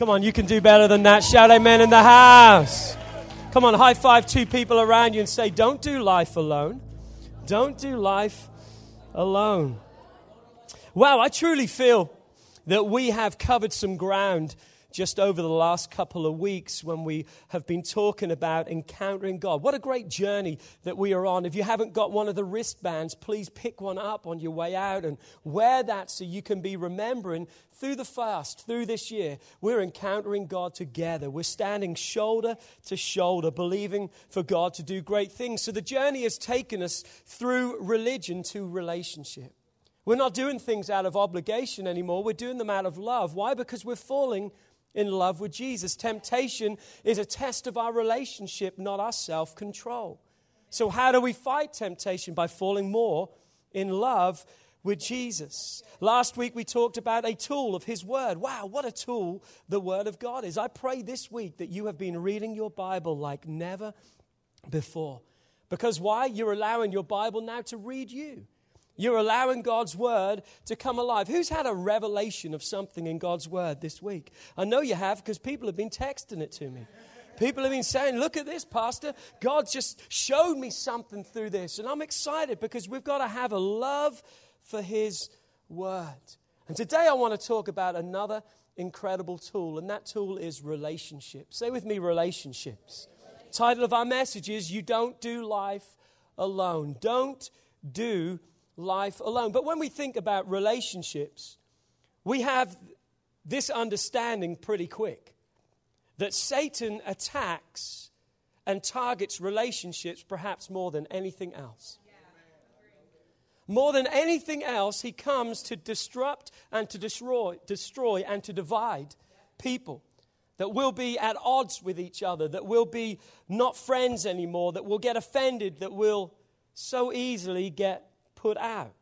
Come on, you can do better than that. Shout amen in the house. Come on, high five two people around you and say, Don't do life alone. Don't do life alone. Wow, I truly feel that we have covered some ground just over the last couple of weeks when we have been talking about encountering God. What a great journey that we are on. If you haven't got one of the wristbands, please pick one up on your way out and wear that so you can be remembering through the fast, through this year, we're encountering God together. We're standing shoulder to shoulder, believing for God to do great things. So the journey has taken us through religion to relationship. We're not doing things out of obligation anymore. We're doing them out of love. Why? Because we're falling in love with Jesus. Temptation is a test of our relationship, not our self control. So, how do we fight temptation? By falling more in love with Jesus. Last week we talked about a tool of His Word. Wow, what a tool the Word of God is. I pray this week that you have been reading your Bible like never before. Because why? You're allowing your Bible now to read you. You're allowing God's word to come alive. Who's had a revelation of something in God's word this week? I know you have because people have been texting it to me. People have been saying, Look at this, Pastor. God just showed me something through this. And I'm excited because we've got to have a love for His word. And today I want to talk about another incredible tool, and that tool is relationships. Say with me, relationships. Title of our message is You Don't Do Life Alone. Don't do life alone. But when we think about relationships, we have this understanding pretty quick that Satan attacks and targets relationships perhaps more than anything else. More than anything else, he comes to disrupt and to destroy, destroy and to divide people that will be at odds with each other, that will be not friends anymore, that will get offended, that will so easily get put out.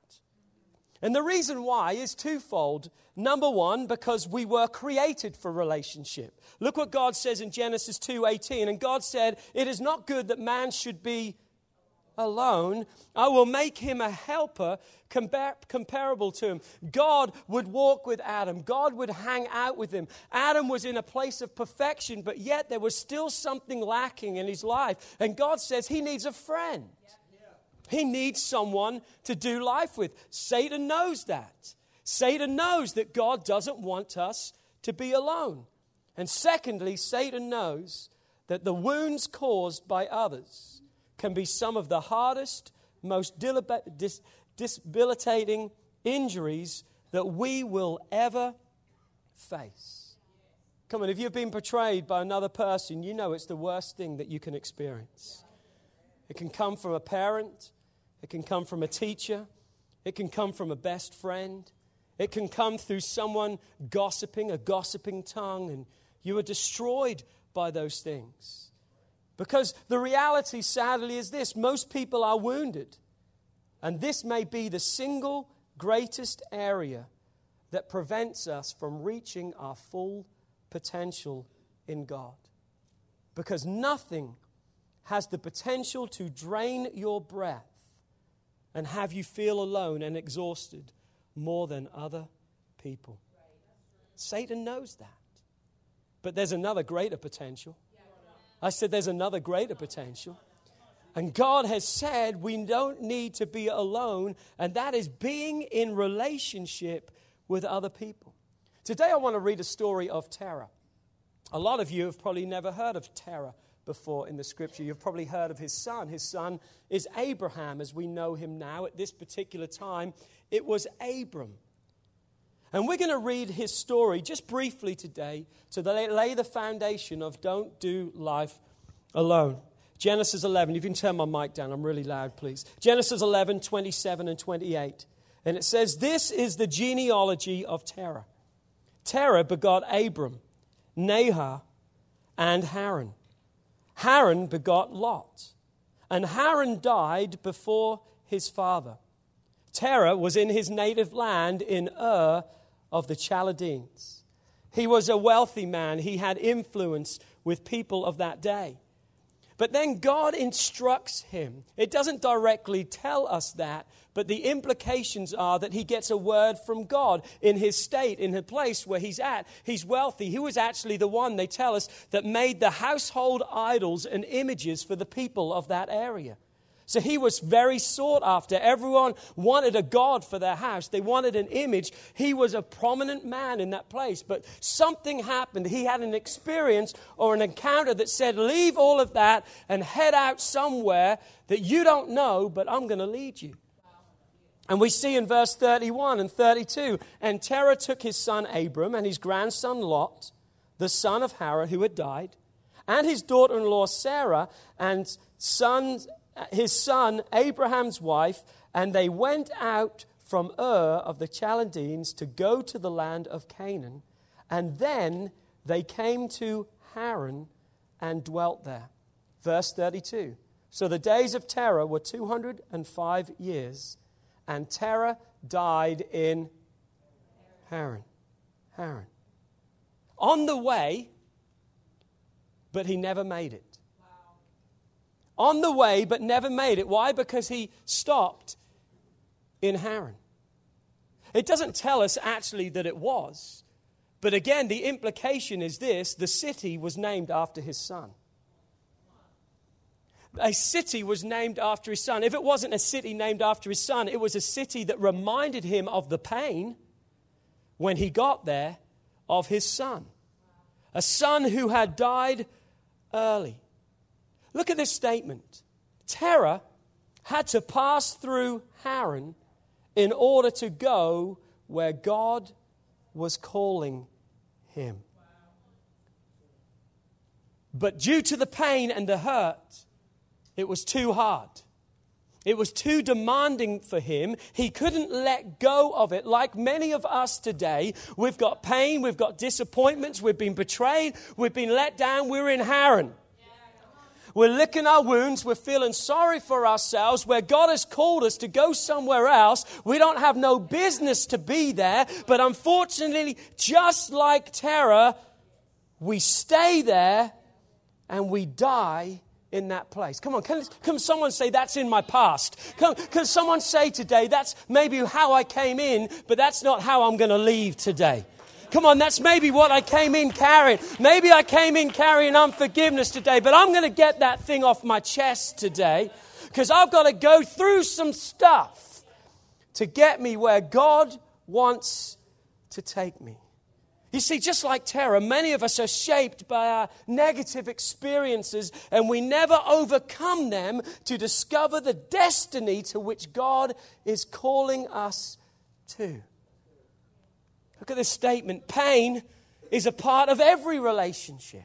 And the reason why is twofold. Number one, because we were created for relationship. Look what God says in Genesis 2:18. And God said, It is not good that man should be alone. I will make him a helper compar- comparable to him. God would walk with Adam, God would hang out with him. Adam was in a place of perfection, but yet there was still something lacking in his life. And God says he needs a friend. He needs someone to do life with. Satan knows that. Satan knows that God doesn't want us to be alone. And secondly, Satan knows that the wounds caused by others can be some of the hardest, most debilitating injuries that we will ever face. Come on, if you've been betrayed by another person, you know it's the worst thing that you can experience. It can come from a parent, it can come from a teacher. It can come from a best friend. It can come through someone gossiping, a gossiping tongue, and you are destroyed by those things. Because the reality, sadly, is this most people are wounded. And this may be the single greatest area that prevents us from reaching our full potential in God. Because nothing has the potential to drain your breath and have you feel alone and exhausted more than other people. Satan knows that. But there's another greater potential. I said there's another greater potential. And God has said we don't need to be alone, and that is being in relationship with other people. Today, I want to read a story of Terah. A lot of you have probably never heard of Terah before in the scripture. You've probably heard of his son. His son is Abraham, as we know him now. At this particular time, it was Abram. And we're going to read his story just briefly today to lay the foundation of don't do life alone. Genesis 11. You can turn my mic down. I'm really loud, please. Genesis 11, 27 and 28. And it says, This is the genealogy of Terah. Terah begot Abram, Nahor, and Haran. Haran begot Lot, and Haran died before his father. Terah was in his native land in Ur of the Chaldeans. He was a wealthy man, he had influence with people of that day. But then God instructs him. It doesn't directly tell us that, but the implications are that he gets a word from God in his state, in the place where he's at. He's wealthy. He was actually the one, they tell us, that made the household idols and images for the people of that area. So he was very sought after. Everyone wanted a God for their house, they wanted an image. He was a prominent man in that place. But something happened. He had an experience or an encounter that said, Leave all of that and head out somewhere that you don't know, but I'm going to lead you. And we see in verse 31 and 32 and Terah took his son Abram and his grandson Lot, the son of Haran who had died, and his daughter in law Sarah, and sons his son, Abraham's wife, and they went out from Ur of the Chaldeans to go to the land of Canaan. And then they came to Haran and dwelt there. Verse 32. So the days of Terah were 205 years, and Terah died in Haran. Haran. On the way, but he never made it on the way but never made it. Why? Because he stopped in Haran. It doesn't tell us actually that it was. But again, the implication is this the city was named after his son. A city was named after his son. If it wasn't a city named after his son, it was a city that reminded him of the pain when he got there of his son. A son who had died early. Look at this statement. Terah had to pass through Haran in order to go where God was calling him. But due to the pain and the hurt, it was too hard. It was too demanding for him. He couldn't let go of it. Like many of us today, we've got pain, we've got disappointments, we've been betrayed, we've been let down, we're in Haran. We're licking our wounds. We're feeling sorry for ourselves. Where God has called us to go somewhere else, we don't have no business to be there. But unfortunately, just like Terah, we stay there and we die in that place. Come on, can, can someone say that's in my past? Come, can someone say today that's maybe how I came in, but that's not how I'm going to leave today? Come on, that's maybe what I came in carrying. Maybe I came in carrying unforgiveness today, but I'm going to get that thing off my chest today because I've got to go through some stuff to get me where God wants to take me. You see, just like Terah, many of us are shaped by our negative experiences and we never overcome them to discover the destiny to which God is calling us to. Look at this statement pain is a part of every relationship.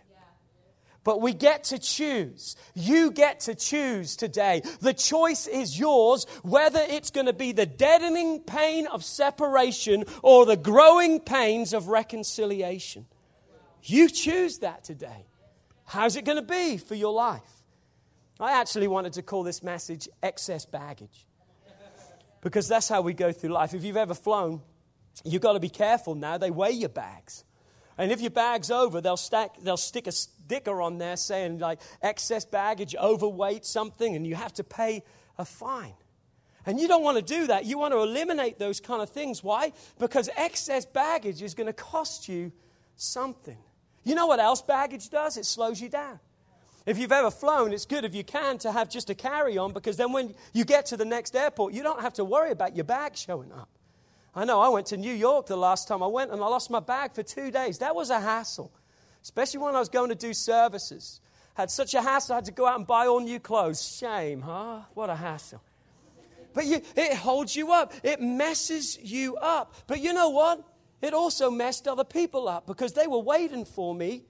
But we get to choose. You get to choose today. The choice is yours whether it's going to be the deadening pain of separation or the growing pains of reconciliation. You choose that today. How's it going to be for your life? I actually wanted to call this message excess baggage because that's how we go through life. If you've ever flown, you've got to be careful now. They weigh your bags. And if your bag's over, they'll, stack, they'll stick a sticker on there saying, like, excess baggage, overweight, something, and you have to pay a fine. And you don't want to do that. You want to eliminate those kind of things. Why? Because excess baggage is going to cost you something. You know what else baggage does? It slows you down. If you've ever flown, it's good if you can to have just a carry on because then when you get to the next airport, you don't have to worry about your bag showing up. I know I went to New York the last time I went and I lost my bag for two days. That was a hassle, especially when I was going to do services. Had such a hassle, I had to go out and buy all new clothes. Shame, huh? What a hassle. But you, it holds you up, it messes you up. But you know what? It also messed other people up because they were waiting for me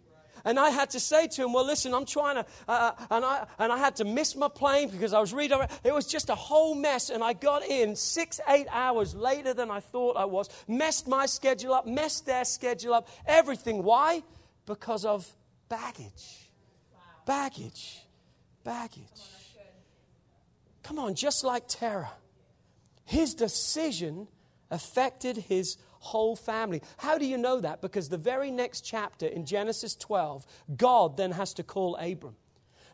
and I had to say to him, Well, listen, I'm trying to, uh, uh, and, I, and I had to miss my plane because I was reading. It was just a whole mess. And I got in six, eight hours later than I thought I was, messed my schedule up, messed their schedule up, everything. Why? Because of baggage. Baggage. Baggage. Come on, just like Terah. His decision affected his whole family. How do you know that? Because the very next chapter in Genesis 12, God then has to call Abram.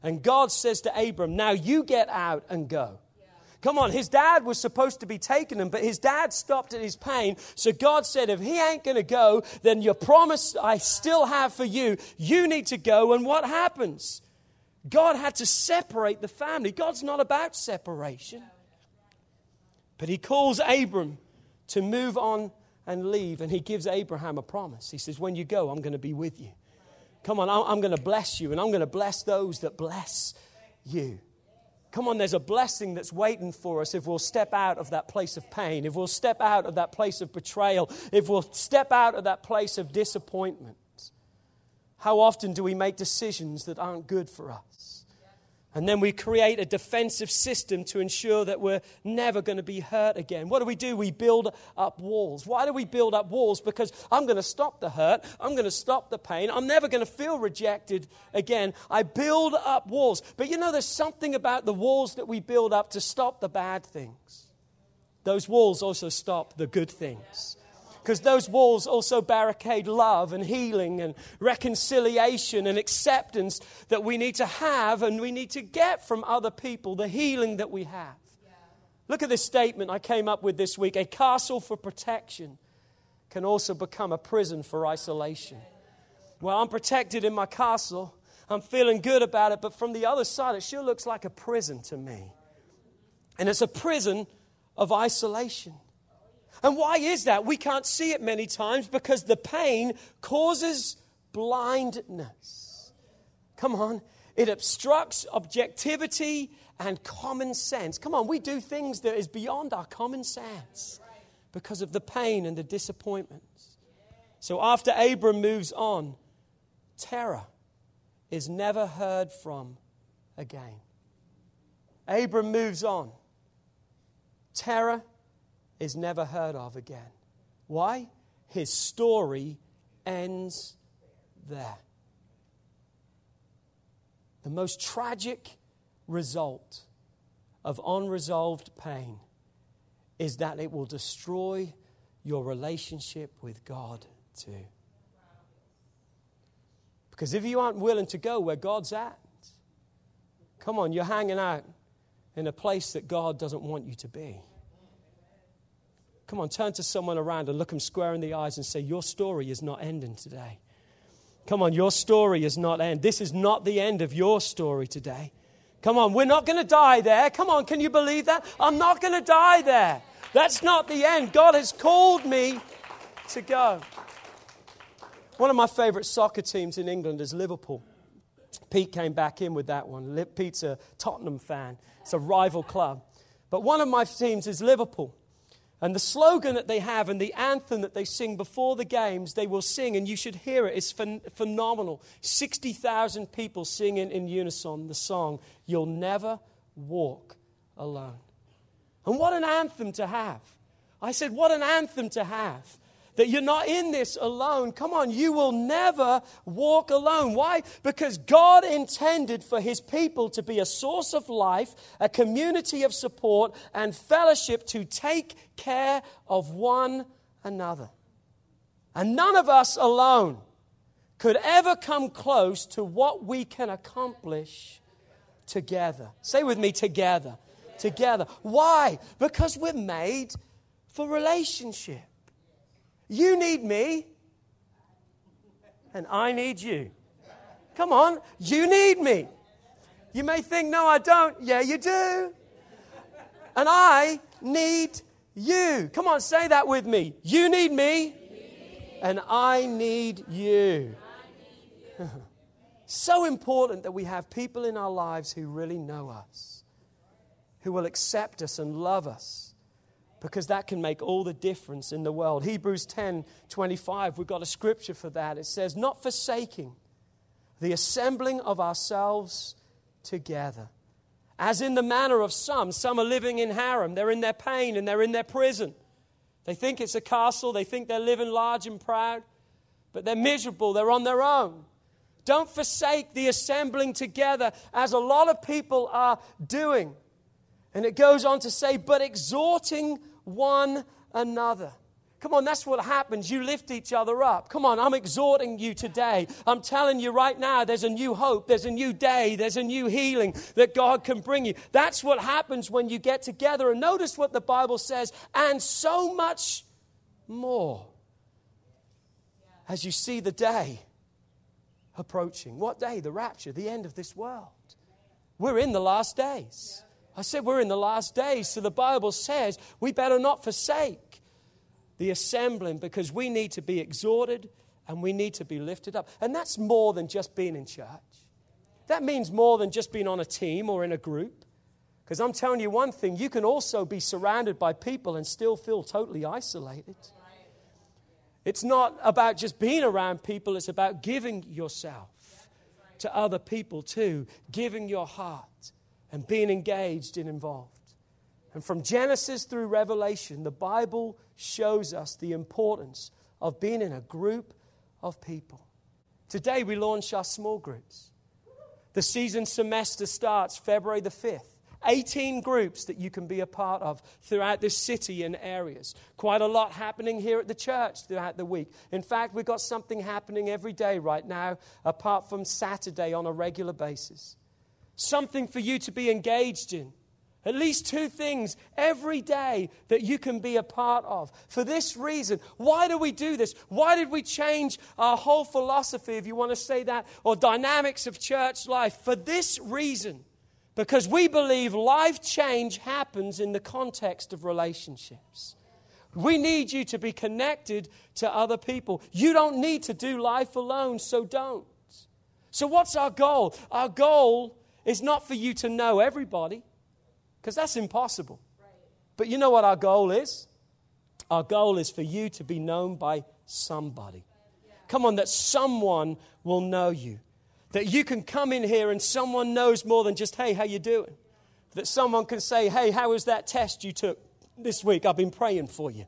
And God says to Abram, Now you get out and go. Come on, his dad was supposed to be taking him, but his dad stopped at his pain. So God said, If he ain't going to go, then your promise I still have for you, you need to go. And what happens? God had to separate the family. God's not about separation. But he calls Abram to move on and leave, and he gives Abraham a promise. He says, When you go, I'm going to be with you. Come on, I'm going to bless you, and I'm going to bless those that bless you. Come on, there's a blessing that's waiting for us if we'll step out of that place of pain, if we'll step out of that place of betrayal, if we'll step out of that place of disappointment. How often do we make decisions that aren't good for us? And then we create a defensive system to ensure that we're never going to be hurt again. What do we do? We build up walls. Why do we build up walls? Because I'm going to stop the hurt. I'm going to stop the pain. I'm never going to feel rejected again. I build up walls. But you know, there's something about the walls that we build up to stop the bad things. Those walls also stop the good things because those walls also barricade love and healing and reconciliation and acceptance that we need to have and we need to get from other people, the healing that we have. Yeah. Look at this statement I came up with this week a castle for protection can also become a prison for isolation. Well, I'm protected in my castle. I'm feeling good about it, but from the other side, it sure looks like a prison to me. And it's a prison of isolation. And why is that? We can't see it many times because the pain causes blindness. Come on. It obstructs objectivity and common sense. Come on, we do things that is beyond our common sense because of the pain and the disappointments. So after Abram moves on, Terah is never heard from again. Abram moves on. Terah is never heard of again. Why? His story ends there. The most tragic result of unresolved pain is that it will destroy your relationship with God too. Because if you aren't willing to go where God's at, come on, you're hanging out in a place that God doesn't want you to be. Come on, turn to someone around and look them square in the eyes and say, Your story is not ending today. Come on, your story is not end. This is not the end of your story today. Come on, we're not going to die there. Come on, can you believe that? I'm not going to die there. That's not the end. God has called me to go. One of my favorite soccer teams in England is Liverpool. Pete came back in with that one. Pete's a Tottenham fan, it's a rival club. But one of my teams is Liverpool. And the slogan that they have and the anthem that they sing before the games, they will sing, and you should hear it. It's phen- phenomenal. 60,000 people singing in unison the song, You'll Never Walk Alone. And what an anthem to have. I said, What an anthem to have that you're not in this alone. Come on, you will never walk alone. Why? Because God intended for His people to be a source of life, a community of support, and fellowship to take care of one another. And none of us alone could ever come close to what we can accomplish together. Say with me, together. Together. Why? Because we're made for relationship. You need me, and I need you. Come on, you need me. You may think, no, I don't. Yeah, you do. And I need you. Come on, say that with me. You need me, and I need you. so important that we have people in our lives who really know us, who will accept us and love us because that can make all the difference in the world. Hebrews 10 25, we've got a scripture for that. It says, Not forsaking the assembling of ourselves together. As in the manner of some, some are living in Haran, they're in their pain and they're in their prison. They think it's a castle, they think they're living large and proud, but they're miserable, they're on their own. Don't forsake the assembling together as a lot of people are doing. And it goes on to say, but exhorting one another. Come on, that's what happens. You lift each other up. Come on, I'm exhorting you today. I'm telling you right now, there's a new hope, there's a new day, there's a new healing that God can bring you. That's what happens when you get together. And notice what the Bible says, and so much more as you see the day approaching. What day? The rapture, the end of this world. We're in the last days. I said we're in the last days, so the Bible says we better not forsake the assembling because we need to be exhorted and we need to be lifted up. And that's more than just being in church. That means more than just being on a team or in a group. Because I'm telling you one thing, you can also be surrounded by people and still feel totally isolated. It's not about just being around people, it's about giving yourself to other people too, giving your heart and being engaged and involved. And from Genesis through Revelation, the Bible shows us the importance of being in a group of people. Today we launch our small groups. The season semester starts February the 5th. 18 groups that you can be a part of throughout this city and areas. Quite a lot happening here at the church throughout the week. In fact, we've got something happening every day right now, apart from Saturday on a regular basis. Something for you to be engaged in. At least two things every day that you can be a part of. For this reason, why do we do this? Why did we change our whole philosophy, if you want to say that, or dynamics of church life? For this reason because we believe life change happens in the context of relationships. We need you to be connected to other people. You don't need to do life alone, so don't. So, what's our goal? Our goal is not for you to know everybody, because that's impossible. But you know what our goal is? Our goal is for you to be known by somebody. Come on, that someone will know you. That you can come in here and someone knows more than just, hey, how you doing? That someone can say, hey, how was that test you took this week? I've been praying for you.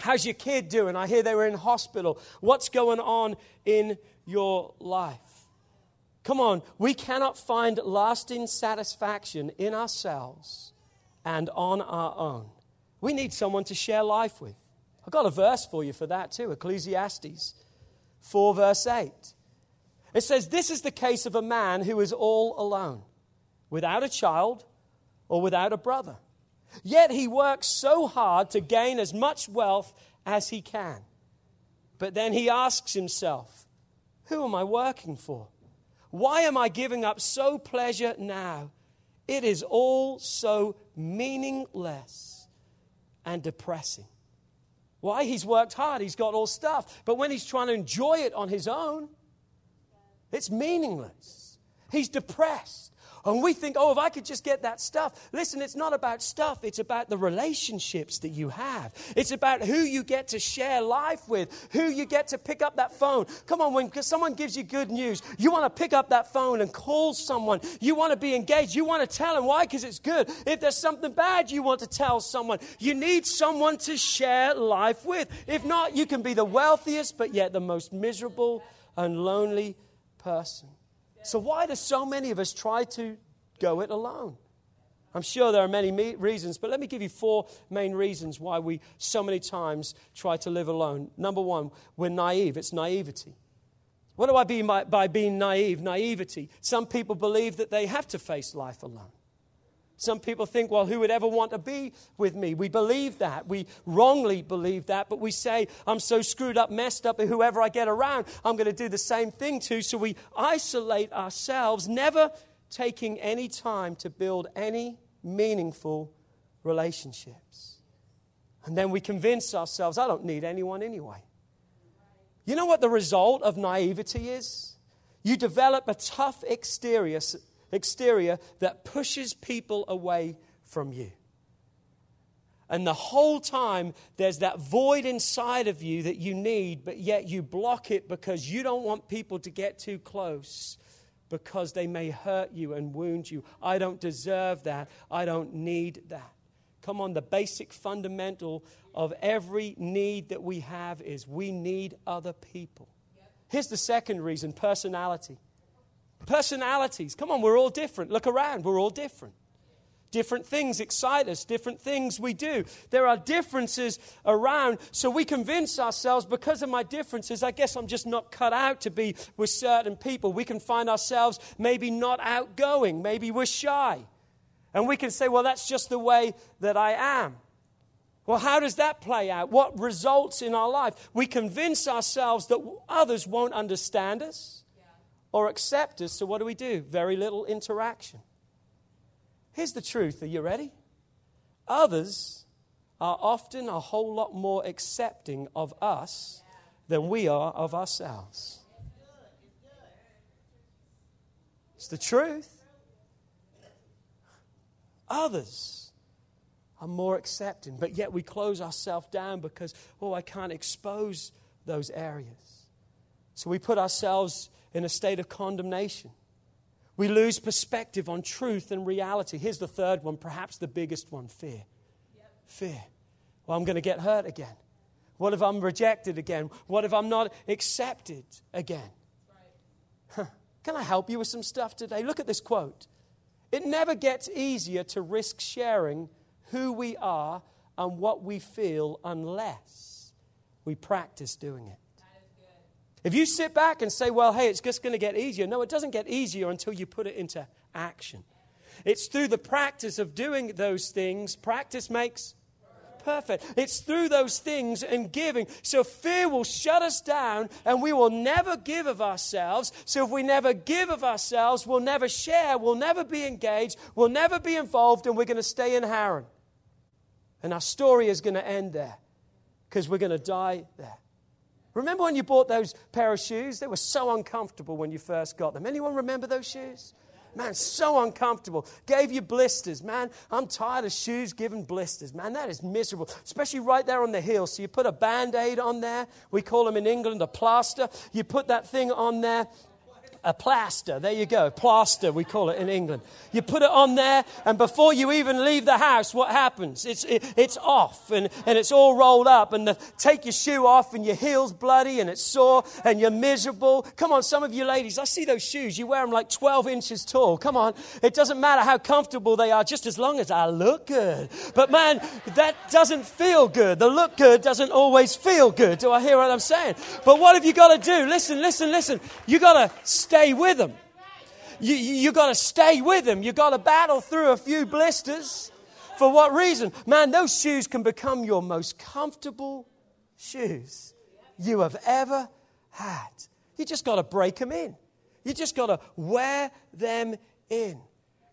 How's your kid doing? I hear they were in hospital. What's going on in your life? Come on, we cannot find lasting satisfaction in ourselves and on our own. We need someone to share life with. I've got a verse for you for that too Ecclesiastes 4, verse 8. It says, This is the case of a man who is all alone, without a child or without a brother. Yet he works so hard to gain as much wealth as he can. But then he asks himself, Who am I working for? Why am I giving up so pleasure now? It is all so meaningless and depressing. Why? He's worked hard, he's got all stuff. But when he's trying to enjoy it on his own, it's meaningless. He's depressed. And we think, oh, if I could just get that stuff. Listen, it's not about stuff, it's about the relationships that you have. It's about who you get to share life with, who you get to pick up that phone. Come on, when someone gives you good news, you want to pick up that phone and call someone. You want to be engaged. You want to tell them. Why? Because it's good. If there's something bad, you want to tell someone. You need someone to share life with. If not, you can be the wealthiest, but yet the most miserable and lonely person. So, why do so many of us try to go it alone? I'm sure there are many me- reasons, but let me give you four main reasons why we so many times try to live alone. Number one, we're naive. It's naivety. What do I mean by, by being naive? Naivety. Some people believe that they have to face life alone. Some people think, well, who would ever want to be with me? We believe that. We wrongly believe that, but we say, I'm so screwed up, messed up, and whoever I get around, I'm going to do the same thing to. So we isolate ourselves, never taking any time to build any meaningful relationships. And then we convince ourselves, I don't need anyone anyway. You know what the result of naivety is? You develop a tough exterior exterior that pushes people away from you. And the whole time, there's that void inside of you that you need, but yet you block it because you don't want people to get too close because they may hurt you and wound you. I don't deserve that. I don't need that. Come on, the basic fundamental of every need that we have is we need other people. Here's the second reason personality. Personalities. Come on, we're all different. Look around, we're all different. Different things excite us, different things we do. There are differences around, so we convince ourselves because of my differences, I guess I'm just not cut out to be with certain people. We can find ourselves maybe not outgoing, maybe we're shy. And we can say, well, that's just the way that I am. Well, how does that play out? What results in our life? We convince ourselves that others won't understand us or accept us, so what do we do? Very little interaction. Here's the truth. Are you ready? Others are often a whole lot more accepting of us than we are of ourselves. It's the truth. Others are more accepting, but yet we close ourselves down because, oh, I can't expose those areas. So we put ourselves in a state of condemnation. We lose perspective on truth and reality. Here's the third one, perhaps the biggest one fear. Fear. Well, I'm going to get hurt again. What if I'm rejected again? What if I'm not accepted again? Right. Can I help you with some stuff today? Look at this quote. It never gets easier to risk sharing who we are and what we feel unless we practice doing it. If you sit back and say, well, hey, it's just going to get easier, no, it doesn't get easier until you put it into action. It's through the practice of doing those things, practice makes perfect. It's through those things and giving. So fear will shut us down and we will never give of ourselves. So if we never give of ourselves, we'll never share, we'll never be engaged, we'll never be involved, and we're going to stay in Haran. And our story is going to end there because we're going to die there. Remember when you bought those pair of shoes? They were so uncomfortable when you first got them. Anyone remember those shoes? Man, so uncomfortable. Gave you blisters. Man, I'm tired of shoes giving blisters. Man, that is miserable, especially right there on the heel. So you put a band aid on there. We call them in England a plaster. You put that thing on there a plaster. There you go, plaster, we call it in England. You put it on there, and before you even leave the house, what happens? It's, it, it's off, and, and it's all rolled up, and the, take your shoe off, and your heel's bloody, and it's sore, and you're miserable. Come on, some of you ladies, I see those shoes. You wear them like 12 inches tall. Come on, it doesn't matter how comfortable they are, just as long as I look good. But man, that doesn't feel good. The look good doesn't always feel good. Do I hear what I'm saying? But what have you got to do? Listen, listen, listen. You got to stay with them. You, you, got to stay with them. You got to battle through a few blisters. For what reason? Man, those shoes can become your most comfortable shoes you have ever had. You just got to break them in. You just got to wear them in.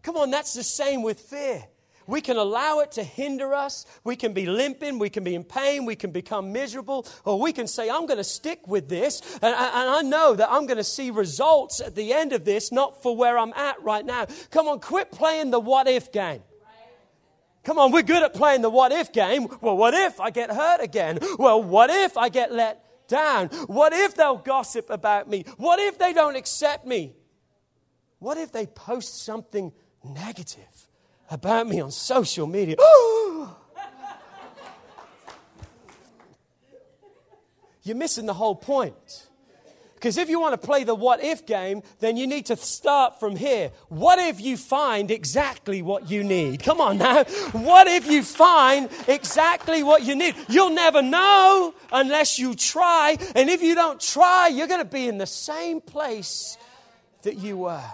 Come on, that's the same with fear. We can allow it to hinder us. We can be limping. We can be in pain. We can become miserable. Or we can say, I'm going to stick with this. And, and I know that I'm going to see results at the end of this, not for where I'm at right now. Come on, quit playing the what if game. Come on, we're good at playing the what if game. Well, what if I get hurt again? Well, what if I get let down? What if they'll gossip about me? What if they don't accept me? What if they post something negative? About me on social media. You're missing the whole point. Because if you want to play the what if game, then you need to start from here. What if you find exactly what you need? Come on now. What if you find exactly what you need? You'll never know unless you try. And if you don't try, you're going to be in the same place that you were.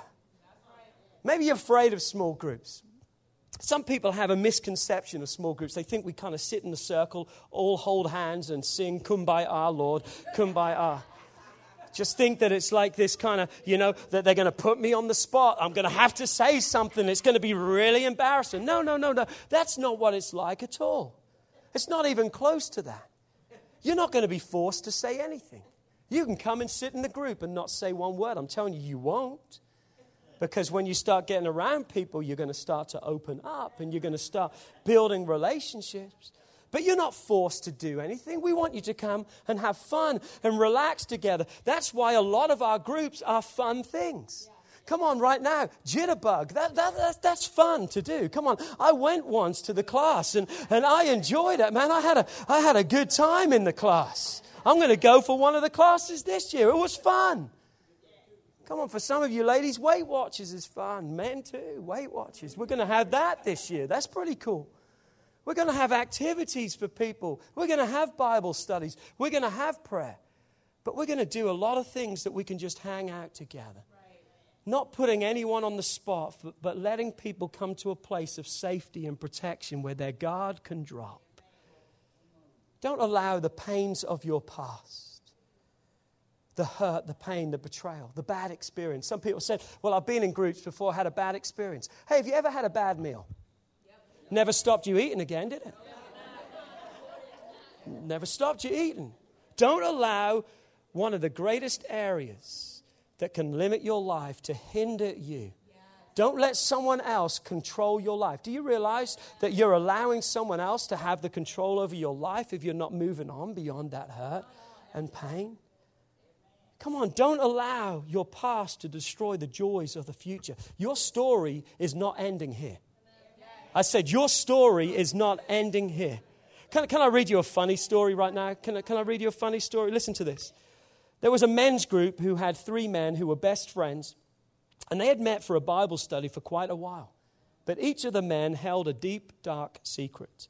Maybe you're afraid of small groups. Some people have a misconception of small groups. They think we kind of sit in a circle, all hold hands, and sing Kumbaya, Lord, Kumbaya. Just think that it's like this kind of, you know, that they're going to put me on the spot. I'm going to have to say something. It's going to be really embarrassing. No, no, no, no. That's not what it's like at all. It's not even close to that. You're not going to be forced to say anything. You can come and sit in the group and not say one word. I'm telling you, you won't. Because when you start getting around people, you're going to start to open up and you're going to start building relationships. But you're not forced to do anything. We want you to come and have fun and relax together. That's why a lot of our groups are fun things. Come on, right now, jitterbug. That, that, that, that's fun to do. Come on. I went once to the class and, and I enjoyed it, man. I had, a, I had a good time in the class. I'm going to go for one of the classes this year. It was fun. Come on, for some of you ladies, Weight Watchers is fun. Men too, Weight Watchers. We're going to have that this year. That's pretty cool. We're going to have activities for people. We're going to have Bible studies. We're going to have prayer. But we're going to do a lot of things that we can just hang out together. Not putting anyone on the spot, but letting people come to a place of safety and protection where their guard can drop. Don't allow the pains of your past, the hurt, the pain, the betrayal, the bad experience. Some people said, Well, I've been in groups before, had a bad experience. Hey, have you ever had a bad meal? Never stopped you eating again, did it? Never stopped you eating. Don't allow one of the greatest areas that can limit your life to hinder you don't let someone else control your life. Do you realize that you're allowing someone else to have the control over your life if you're not moving on beyond that hurt and pain? Come on, don't allow your past to destroy the joys of the future. Your story is not ending here. I said, Your story is not ending here. Can, can I read you a funny story right now? Can I, can I read you a funny story? Listen to this. There was a men's group who had three men who were best friends and they had met for a Bible study for quite a while. But each of the men held a deep, dark secret.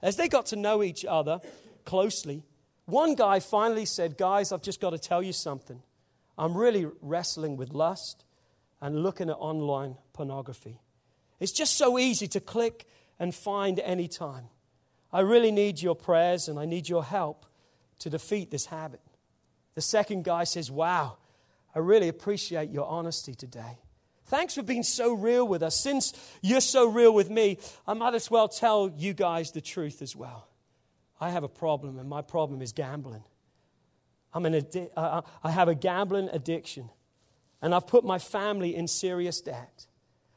As they got to know each other closely, one guy finally said, Guys, I've just got to tell you something. I'm really wrestling with lust and looking at online pornography. It's just so easy to click and find any time. I really need your prayers and I need your help to defeat this habit. The second guy says, Wow, I really appreciate your honesty today. Thanks for being so real with us. Since you're so real with me, I might as well tell you guys the truth as well. I have a problem, and my problem is gambling. I'm an addi- uh, I have a gambling addiction, and I've put my family in serious debt.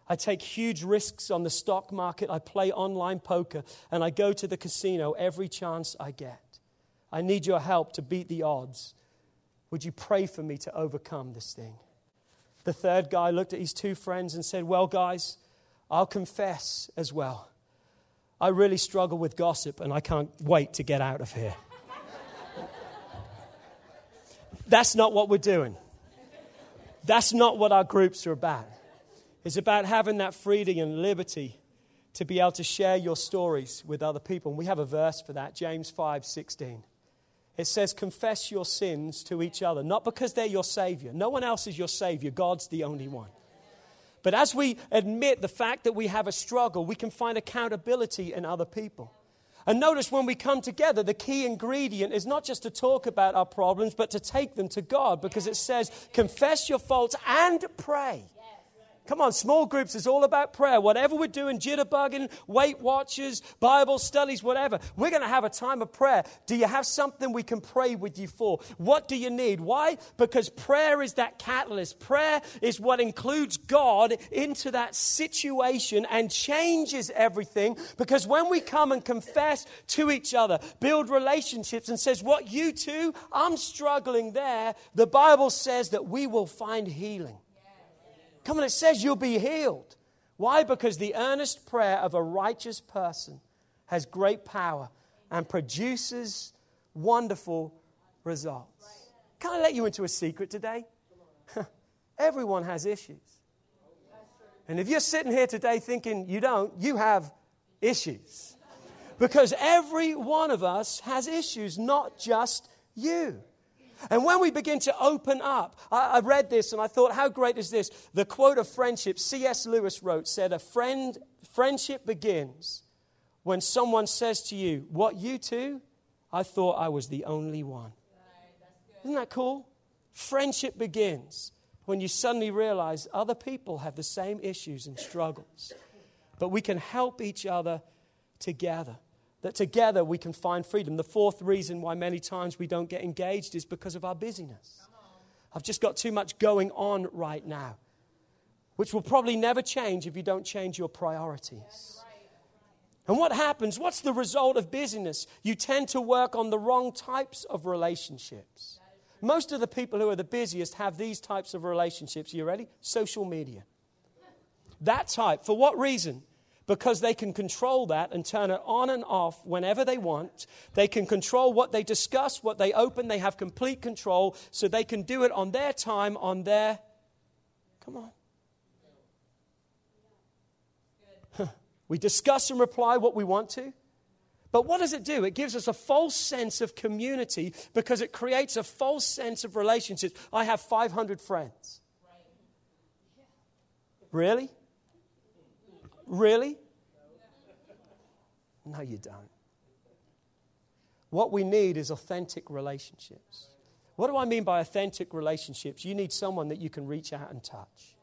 I take huge risks on the stock market. I play online poker, and I go to the casino every chance I get. I need your help to beat the odds would you pray for me to overcome this thing? The third guy looked at his two friends and said, Well, guys, I'll confess as well. I really struggle with gossip and I can't wait to get out of here. That's not what we're doing. That's not what our groups are about. It's about having that freedom and liberty to be able to share your stories with other people. And we have a verse for that, James 5 16. It says, confess your sins to each other, not because they're your Savior. No one else is your Savior, God's the only one. But as we admit the fact that we have a struggle, we can find accountability in other people. And notice when we come together, the key ingredient is not just to talk about our problems, but to take them to God because it says, confess your faults and pray. Come on, small groups is all about prayer. Whatever we're doing, jitterbugging, Weight Watchers, Bible studies, whatever, we're going to have a time of prayer. Do you have something we can pray with you for? What do you need? Why? Because prayer is that catalyst. Prayer is what includes God into that situation and changes everything. Because when we come and confess to each other, build relationships, and says, What you too, I'm struggling there, the Bible says that we will find healing. Come on, it says you'll be healed. Why? Because the earnest prayer of a righteous person has great power and produces wonderful results. Can I let you into a secret today? Everyone has issues. And if you're sitting here today thinking you don't, you have issues. Because every one of us has issues, not just you. And when we begin to open up, I, I, read this and I thought, how great is this? The quote of friendship, C.S. Lewis wrote, said, A friend, friendship begins when someone says to you, What you too? I thought I was the only one. Isn't that cool? Friendship begins when you suddenly realize other people have the same issues and struggles, but we can help each other together that together we can find freedom. The fourth reason why many times we don't get engaged is because of our busyness. I've just got too much going on right now, which will probably never change if you don't change your priorities. And what happens? What's the result of busyness? You tend to work on the wrong types of relationships. Most of the people who are the busiest have these types of relationships. Are you ready? Social media. That type. For what reason? Because they can control that and turn it on and off whenever they want. They can control what they discuss, what they open. They have complete control, so they can do it on their time, on their Come on. we discuss and reply what we want to. But what does it do? It gives us a false sense of community because it creates a false sense of relationships. I have 500 friends. Really? Really? No, you don't. What we need is authentic relationships. What do I mean by authentic relationships? You need someone that you can reach out and touch.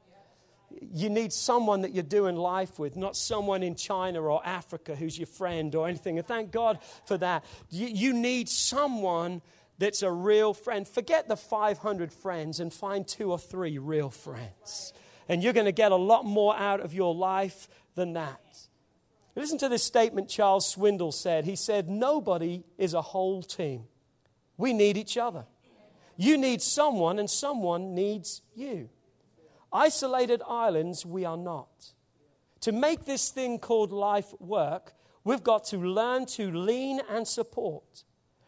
You need someone that you're doing life with, not someone in China or Africa who's your friend or anything. And thank God for that. You, you need someone that's a real friend. Forget the 500 friends and find two or three real friends. And you're going to get a lot more out of your life than that. Listen to this statement Charles Swindoll said. He said, Nobody is a whole team. We need each other. You need someone, and someone needs you. Isolated islands, we are not. To make this thing called life work, we've got to learn to lean and support,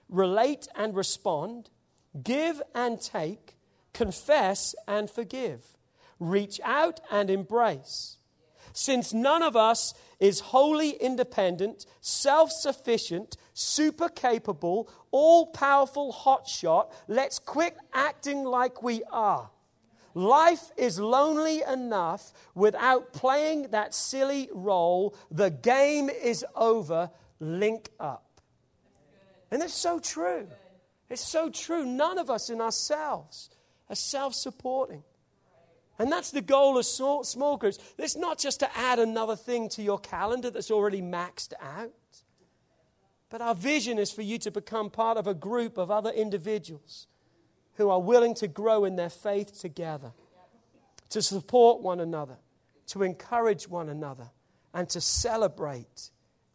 relate and respond, give and take, confess and forgive, reach out and embrace. Since none of us is wholly independent, self sufficient, super capable, all powerful hotshot, let's quit acting like we are. Life is lonely enough without playing that silly role. The game is over. Link up. And it's so true. It's so true. None of us in ourselves are self supporting. And that's the goal of small groups. It's not just to add another thing to your calendar that's already maxed out. But our vision is for you to become part of a group of other individuals who are willing to grow in their faith together, to support one another, to encourage one another, and to celebrate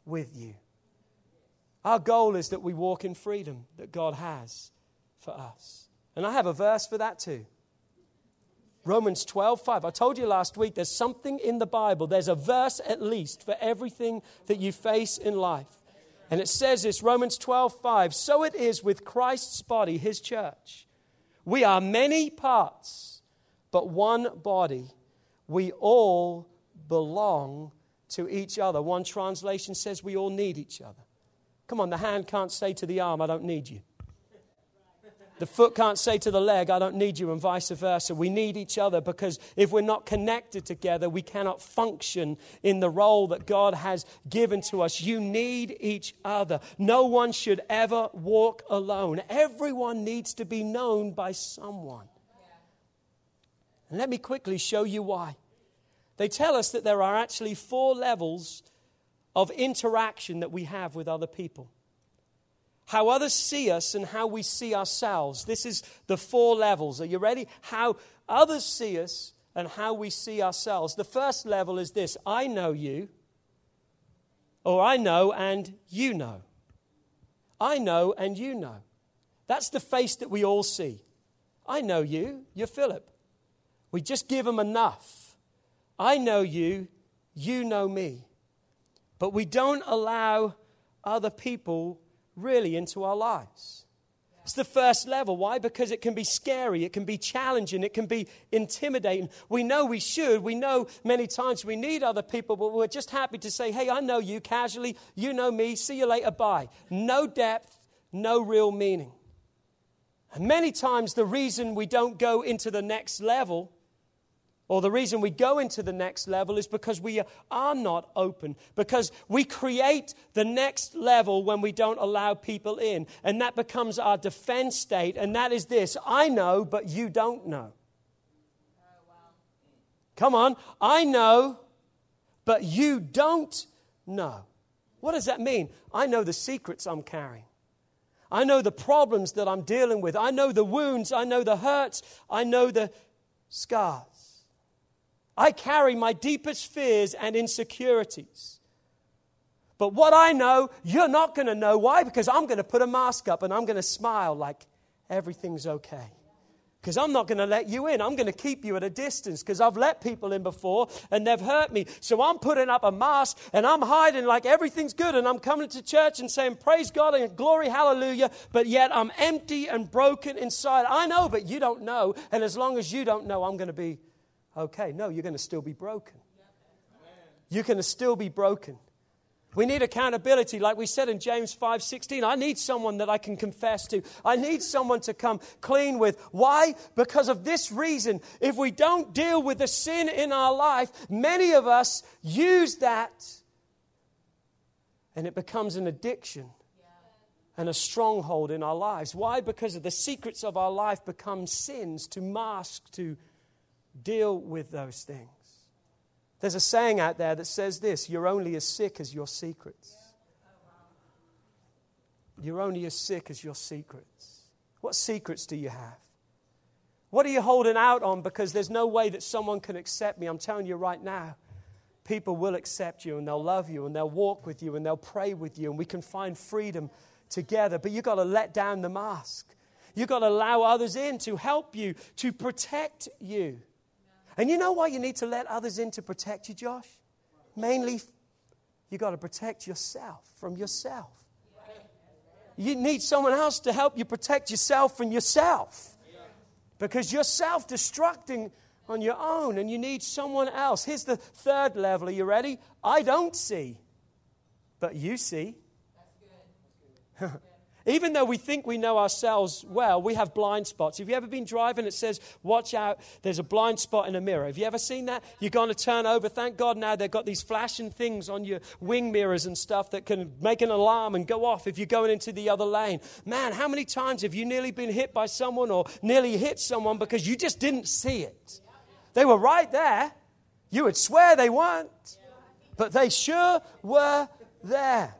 with you. Our goal is that we walk in freedom that God has for us. And I have a verse for that too. Romans 12, 5. I told you last week there's something in the Bible, there's a verse at least for everything that you face in life. And it says this Romans 12, 5. So it is with Christ's body, his church. We are many parts, but one body. We all belong to each other. One translation says we all need each other. Come on, the hand can't say to the arm, I don't need you. The foot can't say to the leg, I don't need you, and vice versa. We need each other because if we're not connected together, we cannot function in the role that God has given to us. You need each other. No one should ever walk alone. Everyone needs to be known by someone. And let me quickly show you why. They tell us that there are actually four levels of interaction that we have with other people how others see us and how we see ourselves. This is the four levels. Are you ready? How others see us and how we see ourselves. The first level is this I know you, or I know and you know. I know and you know. That's the face that we all see. I know you, you're Philip. We just give them enough. I know you, you know me. But we don't allow other people really into our lives. It's the first level. Why? Because it can be scary, it can be challenging, it can be intimidating. We know we should. We know many times we need other people, but we're just happy to say, hey, I know you casually, you know me, see you later, bye. No depth, no real meaning. And many times the reason we don't go into the next level or the reason we go into the next level is because we are not open, because we create the next level when we don't allow people in. And that becomes our defense state, and that is this I know, but you don't know. Come on, I know, but you don't know. What does that mean? I know the secrets I'm carrying. I know the problems that I'm dealing with. I know the wounds. I know the hurts. I know the scars. I carry my deepest fears and insecurities. But what I know, you're not going to know. Why? Because I'm going to put a mask up and I'm going to smile like everything's okay. Because I'm not going to let you in. I'm going to keep you at a distance because I've let people in before and they've hurt me. So I'm putting up a mask and I'm hiding like everything's good and I'm coming to church and saying, Praise God and glory, hallelujah. But yet I'm empty and broken inside. I know, but you don't know. And as long as you don't know, I'm going to be okay. No, you're going to still be broken. You're going to still be broken. We need accountability, like we said in James 5:16. I need someone that I can confess to. I need someone to come clean with. Why? Because of this reason. If we don't deal with the sin in our life, many of us use that and it becomes an addiction and a stronghold in our lives. Why? Because of the secrets of our life become sins to mask, to deal with those things. There's a saying out there that says this you're only as sick as your secrets. You're only as sick as your secrets. What secrets do you have? What are you holding out on because there's no way that someone can accept me? I'm telling you right now, people will accept you and they'll love you and they'll walk with you and they'll pray with you and we can find freedom together. But you've got to let down the mask. You've got to allow others in to help you, to protect you. And you know why you need to let others in to protect you, Josh? Mainly, you got to protect yourself from yourself. You need someone else to help you protect yourself from yourself. Because you're self destructing on your own and you need someone else. Here's the third level. Are you ready? I don't see, but you see. Even though we think we know ourselves well, we have blind spots. Have you ever been driving? It says, Watch out, there's a blind spot in a mirror. Have you ever seen that? You're going to turn over. Thank God now they've got these flashing things on your wing mirrors and stuff that can make an alarm and go off if you're going into the other lane. Man, how many times have you nearly been hit by someone or nearly hit someone because you just didn't see it? They were right there. You would swear they weren't, but they sure were there.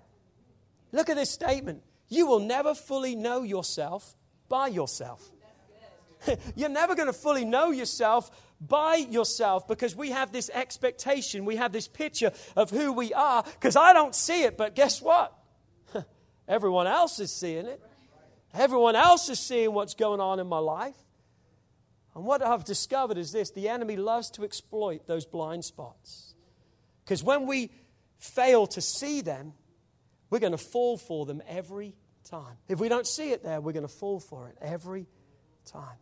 Look at this statement. You will never fully know yourself by yourself. You're never going to fully know yourself by yourself because we have this expectation, we have this picture of who we are. Because I don't see it, but guess what? Everyone else is seeing it. Everyone else is seeing what's going on in my life. And what I've discovered is this the enemy loves to exploit those blind spots. Because when we fail to see them, we're going to fall for them every time. If we don't see it there, we're going to fall for it every time.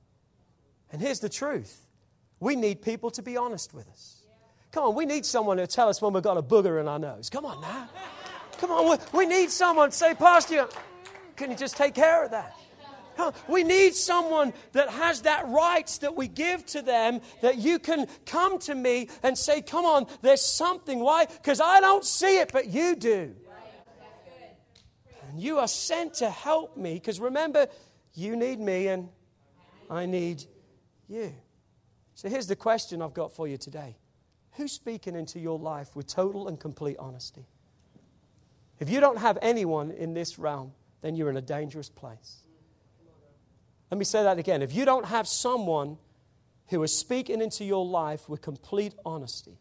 And here's the truth we need people to be honest with us. Come on, we need someone to tell us when we've got a booger in our nose. Come on now. Come on, we need someone to say, Pastor, can you just take care of that? We need someone that has that rights that we give to them that you can come to me and say, Come on, there's something. Why? Because I don't see it, but you do. And you are sent to help me because remember, you need me and I need you. So here's the question I've got for you today Who's speaking into your life with total and complete honesty? If you don't have anyone in this realm, then you're in a dangerous place. Let me say that again. If you don't have someone who is speaking into your life with complete honesty,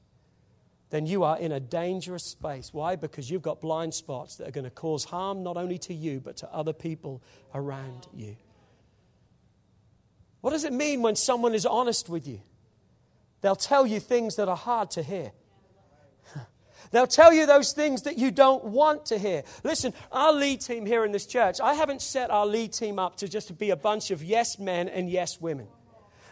then you are in a dangerous space. Why? Because you've got blind spots that are going to cause harm not only to you, but to other people around you. What does it mean when someone is honest with you? They'll tell you things that are hard to hear. They'll tell you those things that you don't want to hear. Listen, our lead team here in this church, I haven't set our lead team up to just be a bunch of yes men and yes women.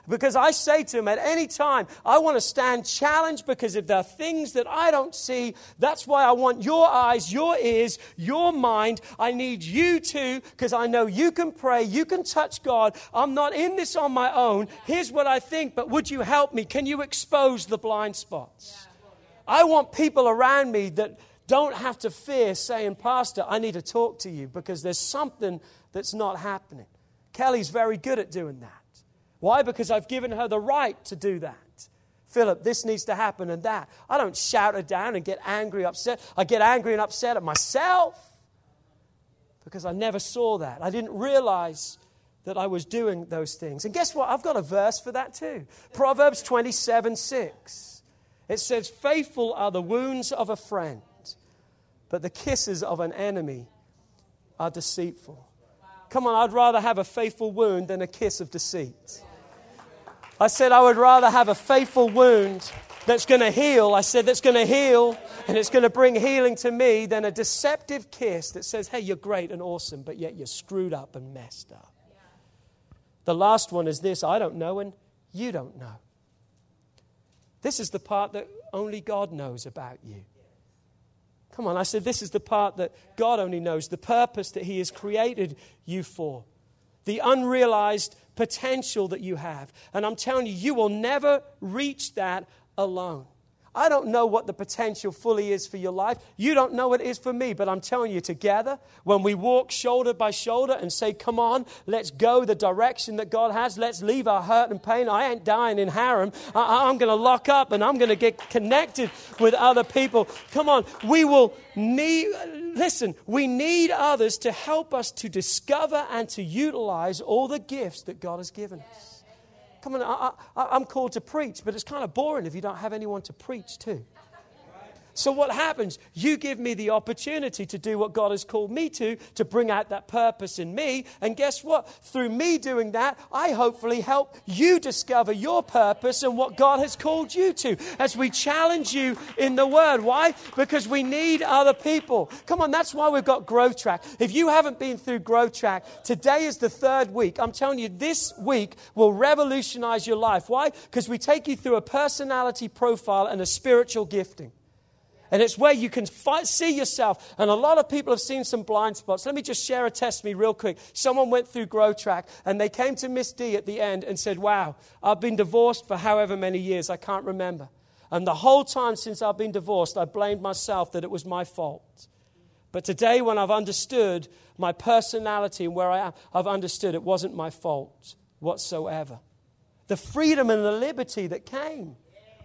Because I say to him at any time, I want to stand challenged because if there are things that I don't see, that's why I want your eyes, your ears, your mind. I need you too, because I know you can pray, you can touch God. I'm not in this on my own. Here's what I think, but would you help me? Can you expose the blind spots? I want people around me that don't have to fear saying, Pastor, I need to talk to you because there's something that's not happening. Kelly's very good at doing that. Why? Because I've given her the right to do that. Philip, this needs to happen and that. I don't shout her down and get angry, upset. I get angry and upset at myself because I never saw that. I didn't realize that I was doing those things. And guess what? I've got a verse for that too. Proverbs 27 6. It says, Faithful are the wounds of a friend, but the kisses of an enemy are deceitful. Come on, I'd rather have a faithful wound than a kiss of deceit. I said, I would rather have a faithful wound that's going to heal. I said, that's going to heal and it's going to bring healing to me than a deceptive kiss that says, hey, you're great and awesome, but yet you're screwed up and messed up. The last one is this I don't know and you don't know. This is the part that only God knows about you. Come on, I said, this is the part that God only knows, the purpose that He has created you for, the unrealized potential that you have. And I'm telling you, you will never reach that alone. I don't know what the potential fully is for your life. You don't know what it is for me, but I'm telling you, together, when we walk shoulder by shoulder and say, Come on, let's go the direction that God has, let's leave our hurt and pain. I ain't dying in Haran. I- am going to lock up and I'm going to get connected with other people. Come on, we will need, listen, we need others to help us to discover and to utilize all the gifts that God has given us. Come on, I, I'm called to preach, but it's kind of boring if you don't have anyone to preach to. So, what happens? You give me the opportunity to do what God has called me to, to bring out that purpose in me. And guess what? Through me doing that, I hopefully help you discover your purpose and what God has called you to as we challenge you in the Word. Why? Because we need other people. Come on, that's why we've got Growth Track. If you haven't been through Growth Track, today is the third week. I'm telling you, this week will revolutionize your life. Why? Because we take you through a personality profile and a spiritual gifting. And it's where you can see yourself. And a lot of people have seen some blind spots. Let me just share a testimony real quick. Someone went through Grow Track and they came to Miss D at the end and said, Wow, I've been divorced for however many years, I can't remember. And the whole time since I've been divorced, I blamed myself that it was my fault. But today, when I've understood my personality and where I am, I've understood it wasn't my fault whatsoever. The freedom and the liberty that came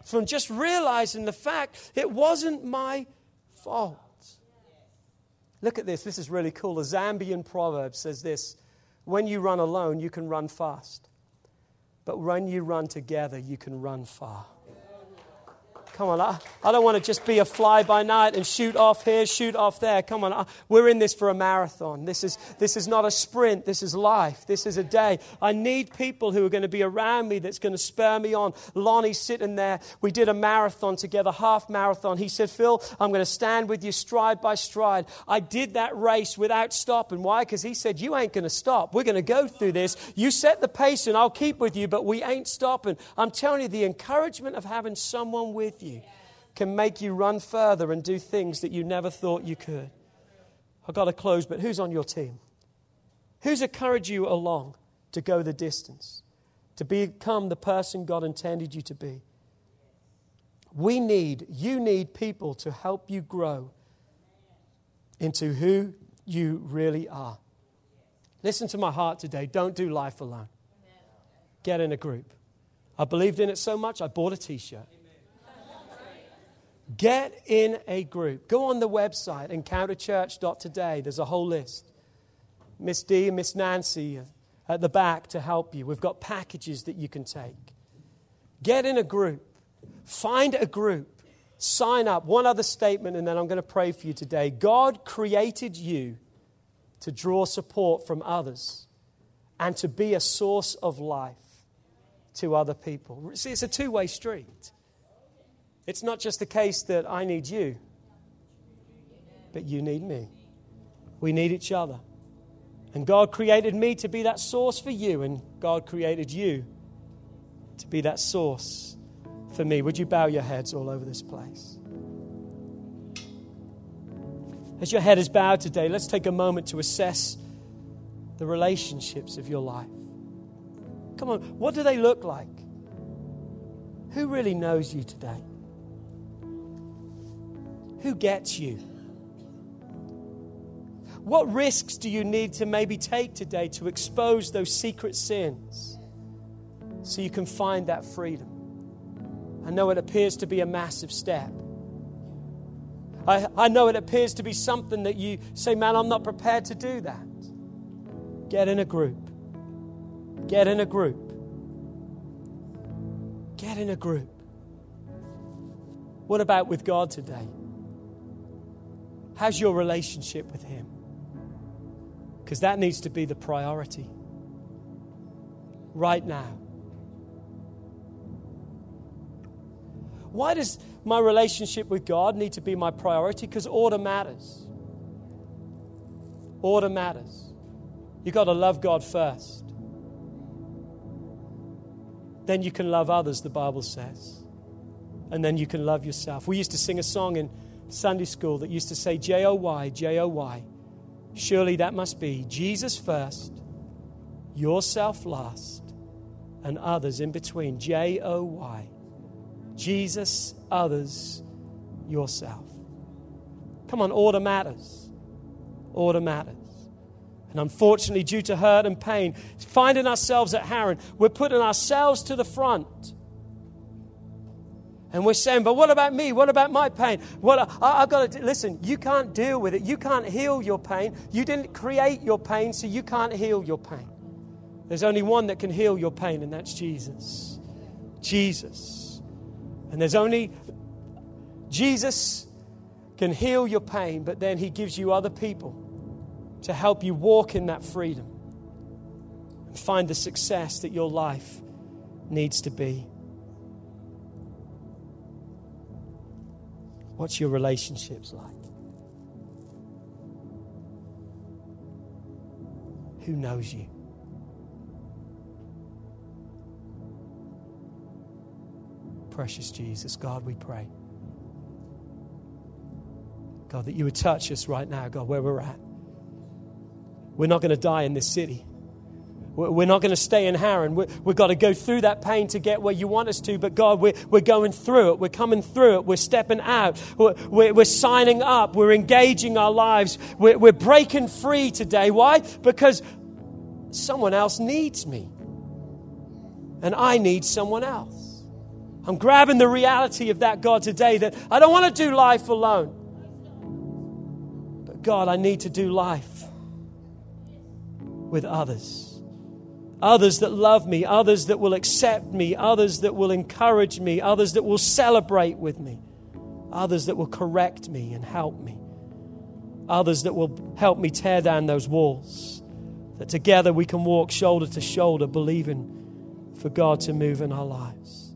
from just realizing the fact it wasn't my fault. Look at this. This is really cool. The Zambian proverb says this When you run alone, you can run fast. But when you run together, you can run far. Come on, I, I don't want to just be a fly by night and shoot off here, shoot off there. Come on, I, we're in this for a marathon. This is, this is not a sprint, this is life. This is a day. I need people who are going to be around me that's going to spur me on. Lonnie's sitting there. We did a marathon together, half marathon. He said, Phil, I'm going to stand with you stride by stride. I did that race without stopping. Why? Because he said, You ain't going to stop. We're going to go through this. You set the pace and I'll keep with you, but we ain't stopping. I'm telling you, the encouragement of having someone with you you can make you run further and do things that you never thought you could. I've got to close, but who's on your team? Who's encouraged you along to go the distance, to become the person God intended you to be? We need, you need people to help you grow into who you really are. Listen to my heart today. Don't do life alone. Get in a group. I believed in it so much, I bought a t shirt. Get in a group. Go on the website, encounterchurch.today. There's a whole list. Miss D, Miss Nancy at the back to help you. We've got packages that you can take. Get in a group. Find a group. Sign up. One other statement, and then I'm going to pray for you today. God created you to draw support from others and to be a source of life to other people. See, it's a two way street. It's not just the case that I need you, but you need me. We need each other. And God created me to be that source for you, and God created you to be that source for me. Would you bow your heads all over this place? As your head is bowed today, let's take a moment to assess the relationships of your life. Come on, what do they look like? Who really knows you today? Who gets you? What risks do you need to maybe take today to expose those secret sins so you can find that freedom? I know it appears to be a massive step. I, I know it appears to be something that you say, man, I'm not prepared to do that. Get in a group. Get in a group. Get in a group. What about with God today? How's your relationship with Him? Because that needs to be the priority right now. Why does my relationship with God need to be my priority? Because order matters. Order matters. You've got to love God first. Then you can love others, the Bible says. and then you can love yourself. We used to sing a song in Sunday school that used to say, J O Y, J O Y. Surely that must be Jesus first, yourself last, and others in between. J O Y. Jesus, others, yourself. Come on, order matters. Order matters. And unfortunately, due to hurt and pain, finding ourselves at Haran, we're putting ourselves to the front. And we're saying, but what about me? What about my pain? What I, have got to listen. You can't deal with it. You can't heal your pain. You didn't create your pain, so you can't heal your pain. There's only one that can heal your pain, and that's Jesus. Jesus. And there's only Jesus can heal your pain, but then He gives you other people to help you walk in that freedom and find the success that your life needs to be. What's your relationships like? Who knows you? Precious Jesus, God, we pray. God, that you would touch us right now, God, where we're at. We're not going to die in this city. We're not going to stay in Haran. We've got to go through that pain to get where you want us to. But God, we're, we're going through it. We're coming through it. We're stepping out. We're, we're, signing up. We're engaging our lives. We're, we're breaking free today. Why? Because someone else needs me. And I need someone else. I'm grabbing the reality of that, God, today that I don't want to do life alone. But God, I need to do life with others. Others that love me, others that will accept me, others that will encourage me, others that will celebrate with me, others that will correct me and help me, others that will help me tear down those walls. That together we can walk shoulder to shoulder, believing for God to move in our lives.